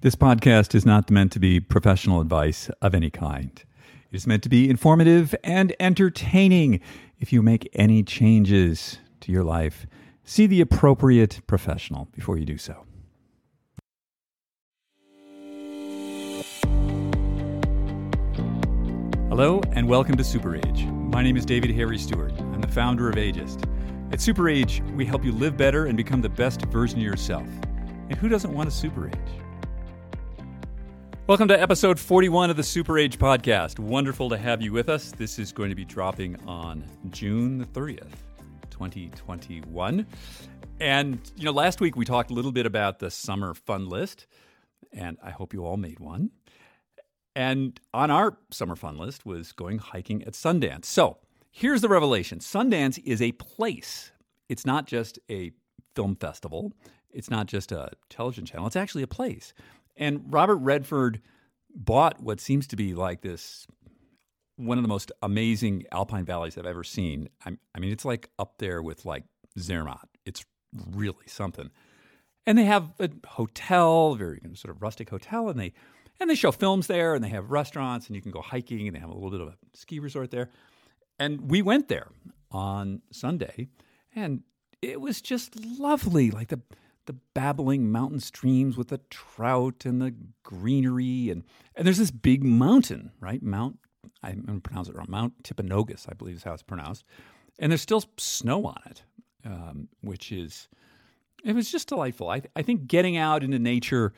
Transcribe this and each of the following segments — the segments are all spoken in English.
This podcast is not meant to be professional advice of any kind. It is meant to be informative and entertaining. If you make any changes to your life, see the appropriate professional before you do so. Hello, and welcome to Super Age. My name is David Harry Stewart. I'm the founder of Ageist. At Super Age, we help you live better and become the best version of yourself. And who doesn't want a super age? Welcome to episode 41 of the Super Age podcast. Wonderful to have you with us. This is going to be dropping on June the 30th, 2021. And, you know, last week we talked a little bit about the summer fun list, and I hope you all made one. And on our summer fun list was going hiking at Sundance. So here's the revelation Sundance is a place, it's not just a film festival, it's not just a television channel, it's actually a place. And Robert Redford bought what seems to be like this one of the most amazing alpine valleys I've ever seen. I, I mean, it's like up there with like Zermatt. It's really something. And they have a hotel, very sort of rustic hotel, and they and they show films there, and they have restaurants, and you can go hiking, and they have a little bit of a ski resort there. And we went there on Sunday, and it was just lovely. Like the the babbling mountain streams with the trout and the greenery and and there's this big mountain, right? Mount I'm going to pronounce it wrong. Mount Timpanogos, I believe is how it's pronounced, and there's still snow on it, um, which is it was just delightful. I I think getting out into nature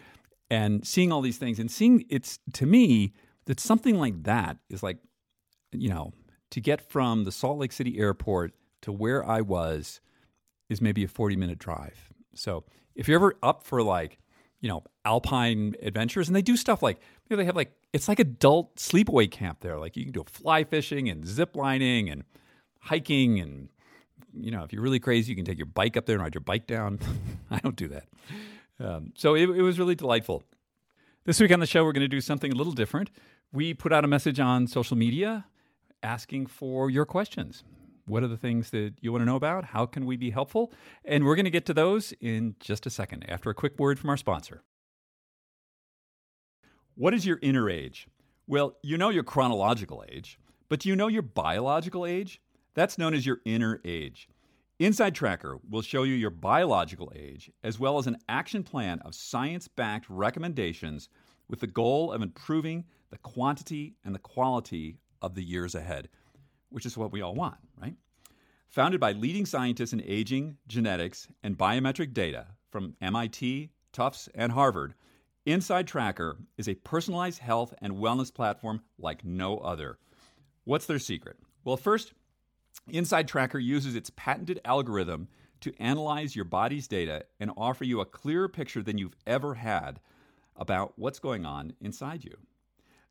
and seeing all these things and seeing it's to me that something like that is like you know to get from the Salt Lake City airport to where I was is maybe a 40 minute drive. So if you're ever up for like, you know, alpine adventures, and they do stuff like you know, they have like it's like adult sleepaway camp there. Like you can do fly fishing and zip lining and hiking and you know, if you're really crazy, you can take your bike up there and ride your bike down. I don't do that. Um, so it, it was really delightful. This week on the show, we're going to do something a little different. We put out a message on social media asking for your questions. What are the things that you want to know about? How can we be helpful? And we're going to get to those in just a second after a quick word from our sponsor. What is your inner age? Well, you know your chronological age, but do you know your biological age? That's known as your inner age. Inside Tracker will show you your biological age as well as an action plan of science backed recommendations with the goal of improving the quantity and the quality of the years ahead which is what we all want, right? Founded by leading scientists in aging, genetics, and biometric data from MIT, Tufts, and Harvard, Inside Tracker is a personalized health and wellness platform like no other. What's their secret? Well, first, Inside Tracker uses its patented algorithm to analyze your body's data and offer you a clearer picture than you've ever had about what's going on inside you.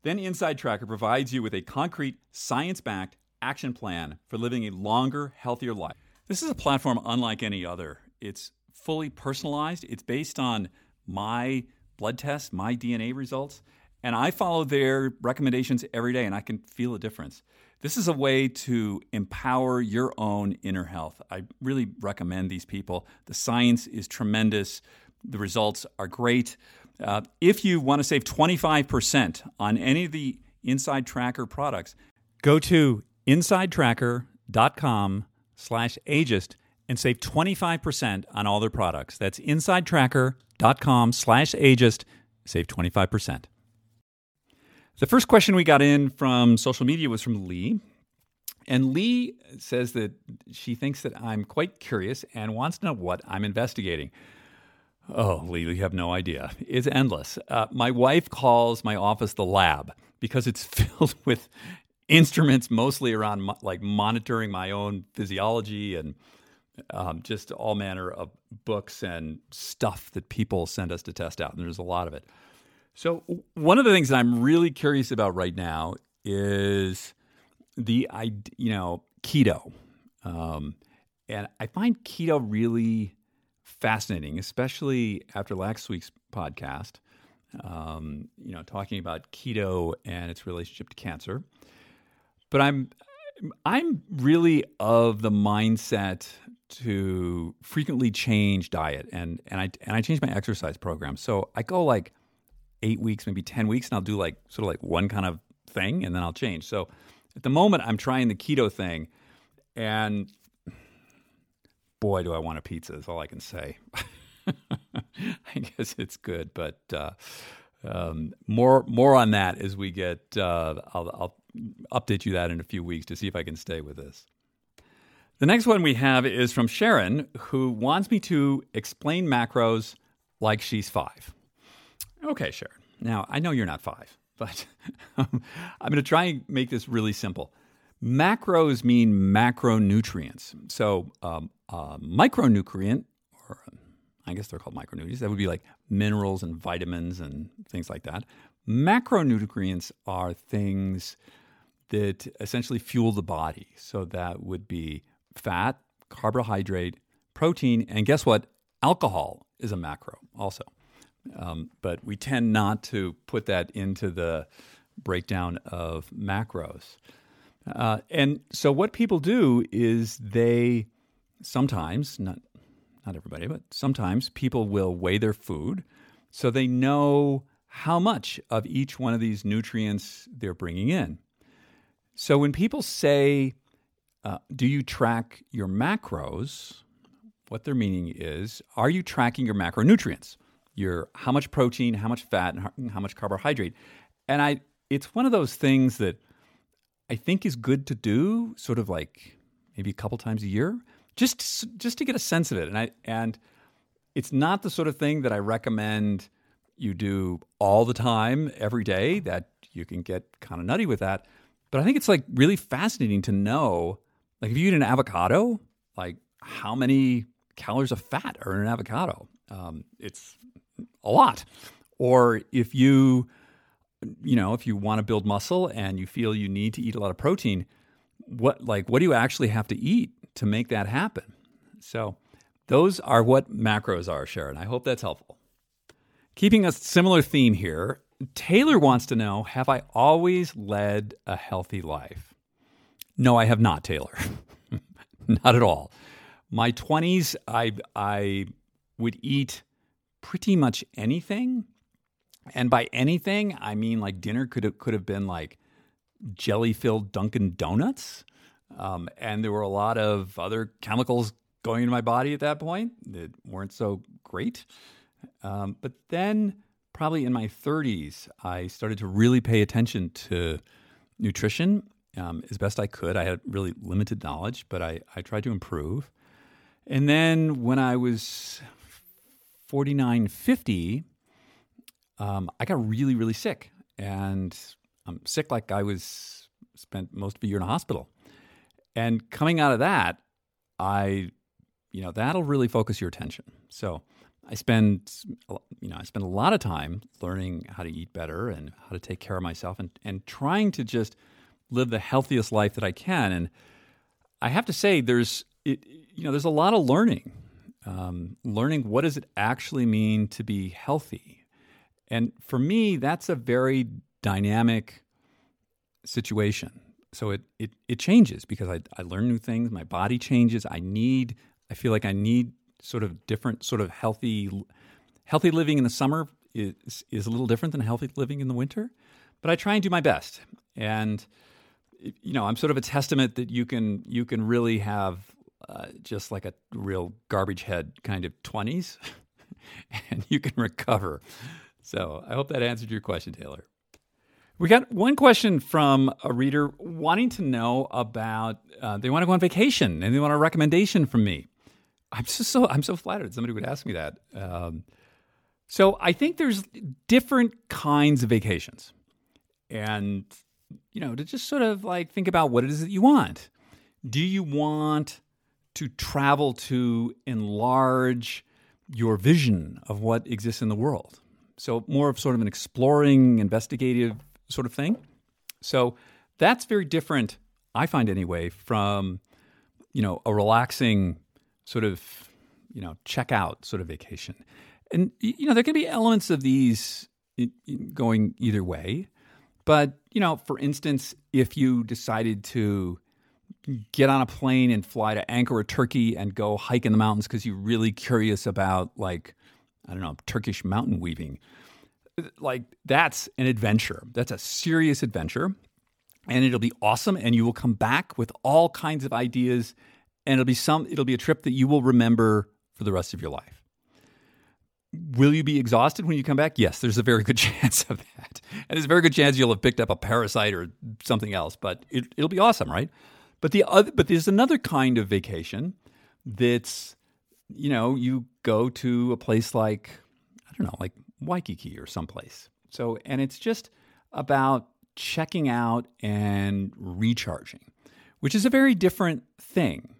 Then Inside Tracker provides you with a concrete, science backed action plan for living a longer, healthier life. This is a platform unlike any other. It's fully personalized, it's based on my blood tests, my DNA results, and I follow their recommendations every day and I can feel a difference. This is a way to empower your own inner health. I really recommend these people. The science is tremendous, the results are great. Uh, if you want to save 25% on any of the Inside Tracker products, go to insidetracker.com slash ageist and save 25% on all their products. That's insidetracker.com slash ageist. Save 25%. The first question we got in from social media was from Lee. And Lee says that she thinks that I'm quite curious and wants to know what I'm investigating. Oh, Lee, you have no idea. It's endless. Uh, my wife calls my office the lab because it's filled with instruments mostly around mo- like monitoring my own physiology and um, just all manner of books and stuff that people send us to test out. And there's a lot of it. So, one of the things that I'm really curious about right now is the, you know, keto. Um, and I find keto really fascinating, especially after last week's podcast, um, you know, talking about keto and its relationship to cancer. But I'm I'm really of the mindset to frequently change diet and and I and I change my exercise program. So I go like eight weeks, maybe 10 weeks, and I'll do like sort of like one kind of thing and then I'll change. So at the moment, I'm trying the keto thing, and boy, do I want a pizza, is all I can say. I guess it's good, but uh, um, more more on that as we get. Uh, I'll, I'll update you that in a few weeks to see if I can stay with this. The next one we have is from Sharon, who wants me to explain macros like she's five. Okay, Sharon. Now, I know you're not five, but I'm going to try and make this really simple. Macros mean macronutrients. So, um, micronutrient, or I guess they're called micronutrients, that would be like minerals and vitamins and things like that. Macronutrients are things that essentially fuel the body. So, that would be fat, carbohydrate, protein, and guess what? Alcohol is a macro also. Um, but we tend not to put that into the breakdown of macros. Uh, and so what people do is they sometimes, not not everybody, but sometimes people will weigh their food so they know how much of each one of these nutrients they're bringing in. So when people say uh, do you track your macros? What their meaning is, are you tracking your macronutrients? Your how much protein, how much fat, and how much carbohydrate? And I, it's one of those things that I think is good to do, sort of like maybe a couple times a year, just just to get a sense of it. And I and it's not the sort of thing that I recommend you do all the time every day. That you can get kind of nutty with that. But I think it's like really fascinating to know like if you eat an avocado, like how many calories of fat are in an avocado? Um, it's a lot. Or if you, you know, if you want to build muscle and you feel you need to eat a lot of protein, what like what do you actually have to eat to make that happen? So those are what macros are, Sharon. I hope that's helpful. Keeping a similar theme here, Taylor wants to know Have I always led a healthy life? No, I have not, Taylor. not at all. My 20s, I, I would eat pretty much anything. And by anything, I mean like dinner could have, could have been like jelly filled Dunkin' Donuts. Um, and there were a lot of other chemicals going into my body at that point that weren't so great. Um, but then, probably in my 30s, I started to really pay attention to nutrition um, as best I could. I had really limited knowledge, but I, I tried to improve. And then when I was 49, 50, um, I got really, really sick. And I'm sick like I was spent most of a year in a hospital. And coming out of that, I, you know, that'll really focus your attention. So I spend, you know, I spend a lot of time learning how to eat better and how to take care of myself and, and trying to just – live the healthiest life that I can. And I have to say, there's it, you know, there's a lot of learning, um, learning what does it actually mean to be healthy. And for me, that's a very dynamic situation. So it it, it changes because I, I learn new things. My body changes. I need. I feel like I need sort of different sort of healthy healthy living in the summer is is a little different than healthy living in the winter. But I try and do my best. And you know, I'm sort of a testament that you can you can really have uh, just like a real garbage head kind of 20s, and you can recover. So I hope that answered your question, Taylor. We got one question from a reader wanting to know about. Uh, they want to go on vacation and they want a recommendation from me. I'm just so I'm so flattered somebody would ask me that. Um, so I think there's different kinds of vacations, and you know, to just sort of like think about what it is that you want. Do you want to travel to enlarge your vision of what exists in the world? So, more of sort of an exploring, investigative sort of thing. So, that's very different, I find anyway, from, you know, a relaxing sort of, you know, check out sort of vacation. And, you know, there can be elements of these going either way. But, you know, for instance, if you decided to get on a plane and fly to Ankara, Turkey and go hike in the mountains because you're really curious about, like, I don't know, Turkish mountain weaving, like that's an adventure. That's a serious adventure. And it'll be awesome. And you will come back with all kinds of ideas. And it'll be some it'll be a trip that you will remember for the rest of your life. Will you be exhausted when you come back? Yes, there's a very good chance of that. And there's a very good chance you'll have picked up a parasite or something else, but it, it'll be awesome, right? But the other, but there's another kind of vacation that's, you know, you go to a place like, I don't know, like Waikiki or someplace. So, and it's just about checking out and recharging, which is a very different thing.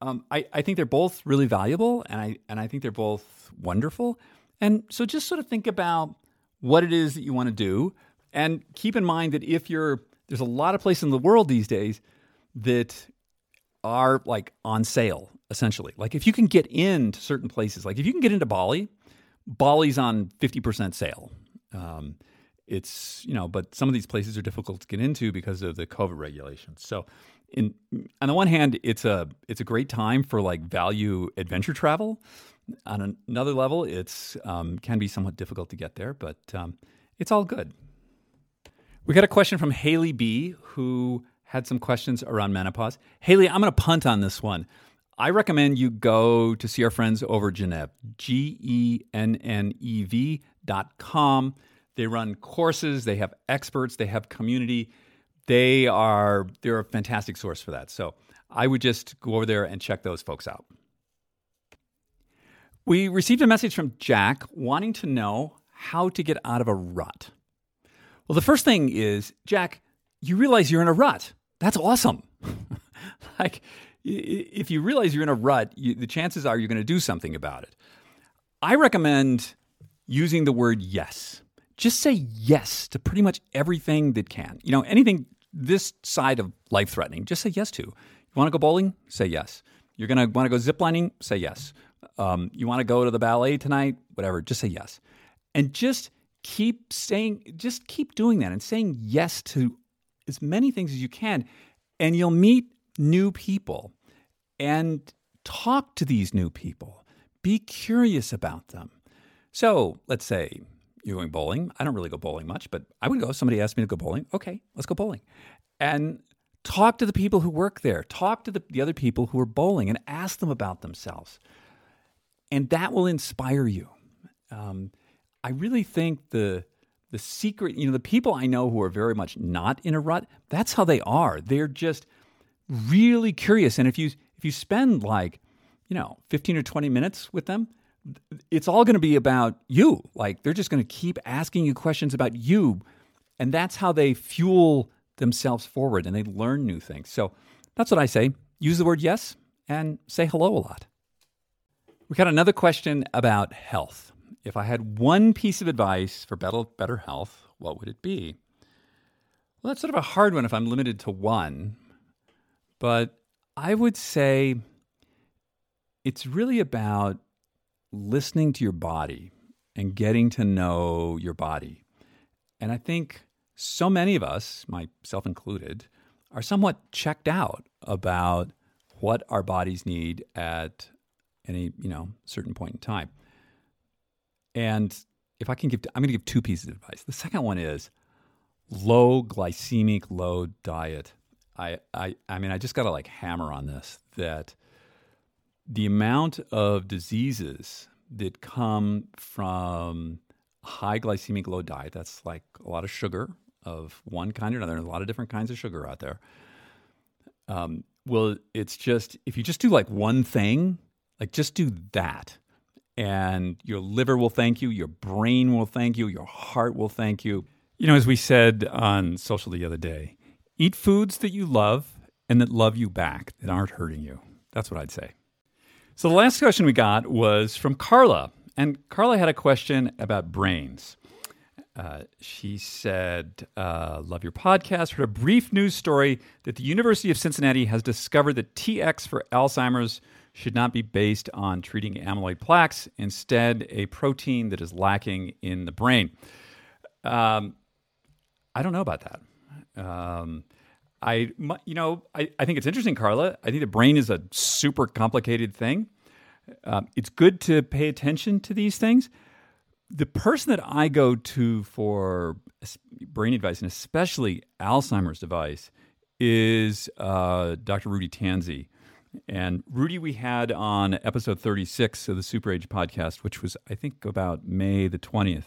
Um, I, I think they're both really valuable, and I and I think they're both wonderful. And so, just sort of think about what it is that you want to do, and keep in mind that if you're there's a lot of places in the world these days that are like on sale essentially. Like if you can get into certain places, like if you can get into Bali, Bali's on 50% sale. Um, it's, you know, but some of these places are difficult to get into because of the COVID regulations. So, in, on the one hand, it's a it's a great time for like value adventure travel. On another level, it's um, can be somewhat difficult to get there, but um, it's all good. We got a question from Haley B, who had some questions around menopause. Haley, I'm going to punt on this one. I recommend you go to see our friends over Gennev, G E N N E V dot com. They run courses, they have experts, they have community. They are they're a fantastic source for that. So I would just go over there and check those folks out. We received a message from Jack wanting to know how to get out of a rut. Well, the first thing is, Jack, you realize you're in a rut. That's awesome. like, if you realize you're in a rut, you, the chances are you're going to do something about it. I recommend using the word yes. Just say yes to pretty much everything that can. You know, anything this side of life threatening, just say yes to. You want to go bowling? Say yes. You're going to want to go ziplining? Say yes. Um, you want to go to the ballet tonight? Whatever, just say yes. And just keep saying, just keep doing that and saying yes to as many things as you can. And you'll meet new people and talk to these new people. Be curious about them. So let's say you're going bowling. I don't really go bowling much, but I would go. If Somebody asked me to go bowling. Okay, let's go bowling. And talk to the people who work there. Talk to the, the other people who are bowling and ask them about themselves. And that will inspire you. Um, I really think the the secret, you know, the people I know who are very much not in a rut, that's how they are. They're just really curious. And if you if you spend like, you know, 15 or 20 minutes with them, it's all going to be about you. Like they're just going to keep asking you questions about you. And that's how they fuel themselves forward and they learn new things. So that's what I say. Use the word yes and say hello a lot. We got another question about health. If I had one piece of advice for better, better health, what would it be? Well, that's sort of a hard one if I'm limited to one. But I would say it's really about listening to your body and getting to know your body. And I think so many of us, myself included, are somewhat checked out about what our bodies need at any, you know, certain point in time. And if I can give, I'm going to give two pieces of advice. The second one is low glycemic low diet. I, I, I mean, I just got to like hammer on this that the amount of diseases that come from high glycemic load diet, that's like a lot of sugar of one kind or another, there's a lot of different kinds of sugar out there. Um, well, it's just, if you just do like one thing, like just do that, and your liver will thank you, your brain will thank you, your heart will thank you. You know, as we said on social the other day, eat foods that you love and that love you back, that aren't hurting you. That's what I'd say. So the last question we got was from Carla. And Carla had a question about brains. Uh, she said, uh, Love your podcast. Heard a brief news story that the University of Cincinnati has discovered that TX for Alzheimer's should not be based on treating amyloid plaques, instead, a protein that is lacking in the brain. Um, I don't know about that. Um, I, you know, I, I think it's interesting, Carla. I think the brain is a super complicated thing. Um, it's good to pay attention to these things. the person that I go to for brain advice, and especially Alzheimer's advice, is uh, Dr. Rudy Tanzi. And Rudy, we had on episode 36 of the Super Age podcast, which was, I think, about May the 20th.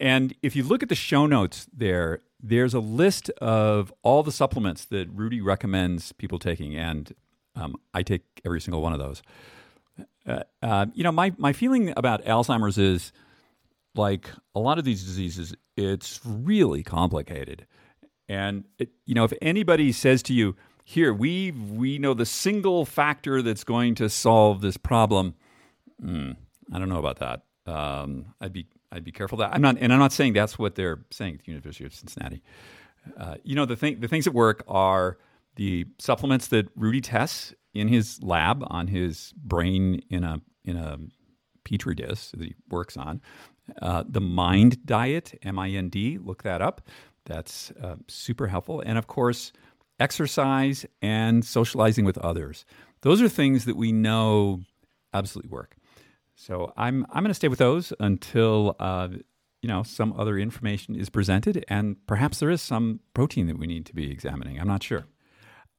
And if you look at the show notes there, there's a list of all the supplements that Rudy recommends people taking. And um, I take every single one of those. Uh, uh, you know, my, my feeling about Alzheimer's is like a lot of these diseases, it's really complicated. And, it, you know, if anybody says to you, here, we, we know the single factor that's going to solve this problem, mm, I don't know about that. Um, I'd be I'd be careful that I'm not, and I'm not saying that's what they're saying at the University of Cincinnati. Uh, you know, the thing, the things that work are the supplements that Rudy tests in his lab on his brain in a in a petri dish that he works on. Uh, the Mind Diet, M I N D, look that up. That's uh, super helpful. And of course, exercise and socializing with others. Those are things that we know absolutely work. So I'm I'm going to stay with those until uh, you know some other information is presented, and perhaps there is some protein that we need to be examining. I'm not sure.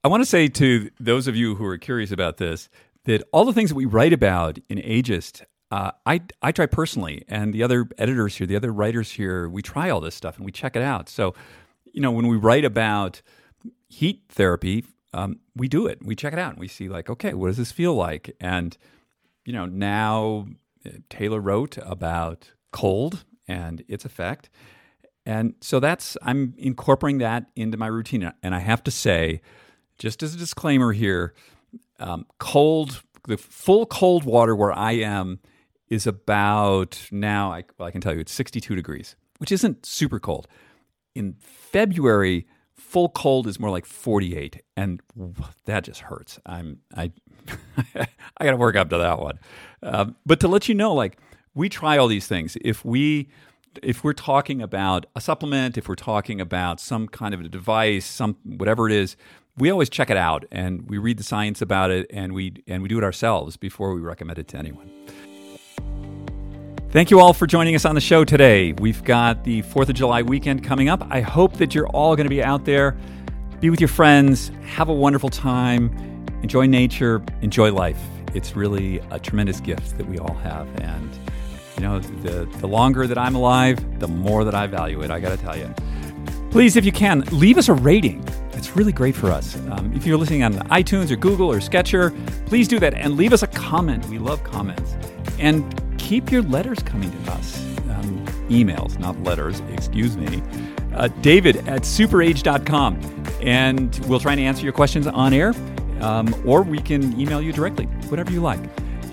I want to say to those of you who are curious about this that all the things that we write about in Ageist, uh, I, I try personally, and the other editors here, the other writers here, we try all this stuff and we check it out. So, you know, when we write about heat therapy, um, we do it. We check it out and we see, like, okay, what does this feel like? And, you know, now uh, Taylor wrote about cold and its effect. And so that's, I'm incorporating that into my routine. And I have to say, just as a disclaimer here, um, cold, the full cold water where I am is about now, I, well, I can tell you it's 62 degrees, which isn't super cold. In February, full cold is more like 48 and that just hurts. I'm i i gotta work up to that one. Um, but to let you know like we try all these things. If we if we're talking about a supplement if we're talking about some kind of a device some whatever it is we always check it out and we read the science about it and we and we do it ourselves before we recommend it to anyone. Thank you all for joining us on the show today. We've got the 4th of July weekend coming up. I hope that you're all going to be out there, be with your friends, have a wonderful time, enjoy nature, enjoy life. It's really a tremendous gift that we all have and you know, the the longer that I'm alive, the more that I value it, I got to tell you. Please, if you can, leave us a rating. It's really great for us. Um, if you're listening on iTunes or Google or Stitcher, please do that and leave us a comment. We love comments. And keep your letters coming to us. Um, emails, not letters, excuse me. Uh, David at superage.com. And we'll try and answer your questions on air, um, or we can email you directly, whatever you like.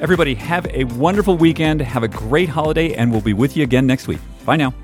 Everybody, have a wonderful weekend. Have a great holiday, and we'll be with you again next week. Bye now.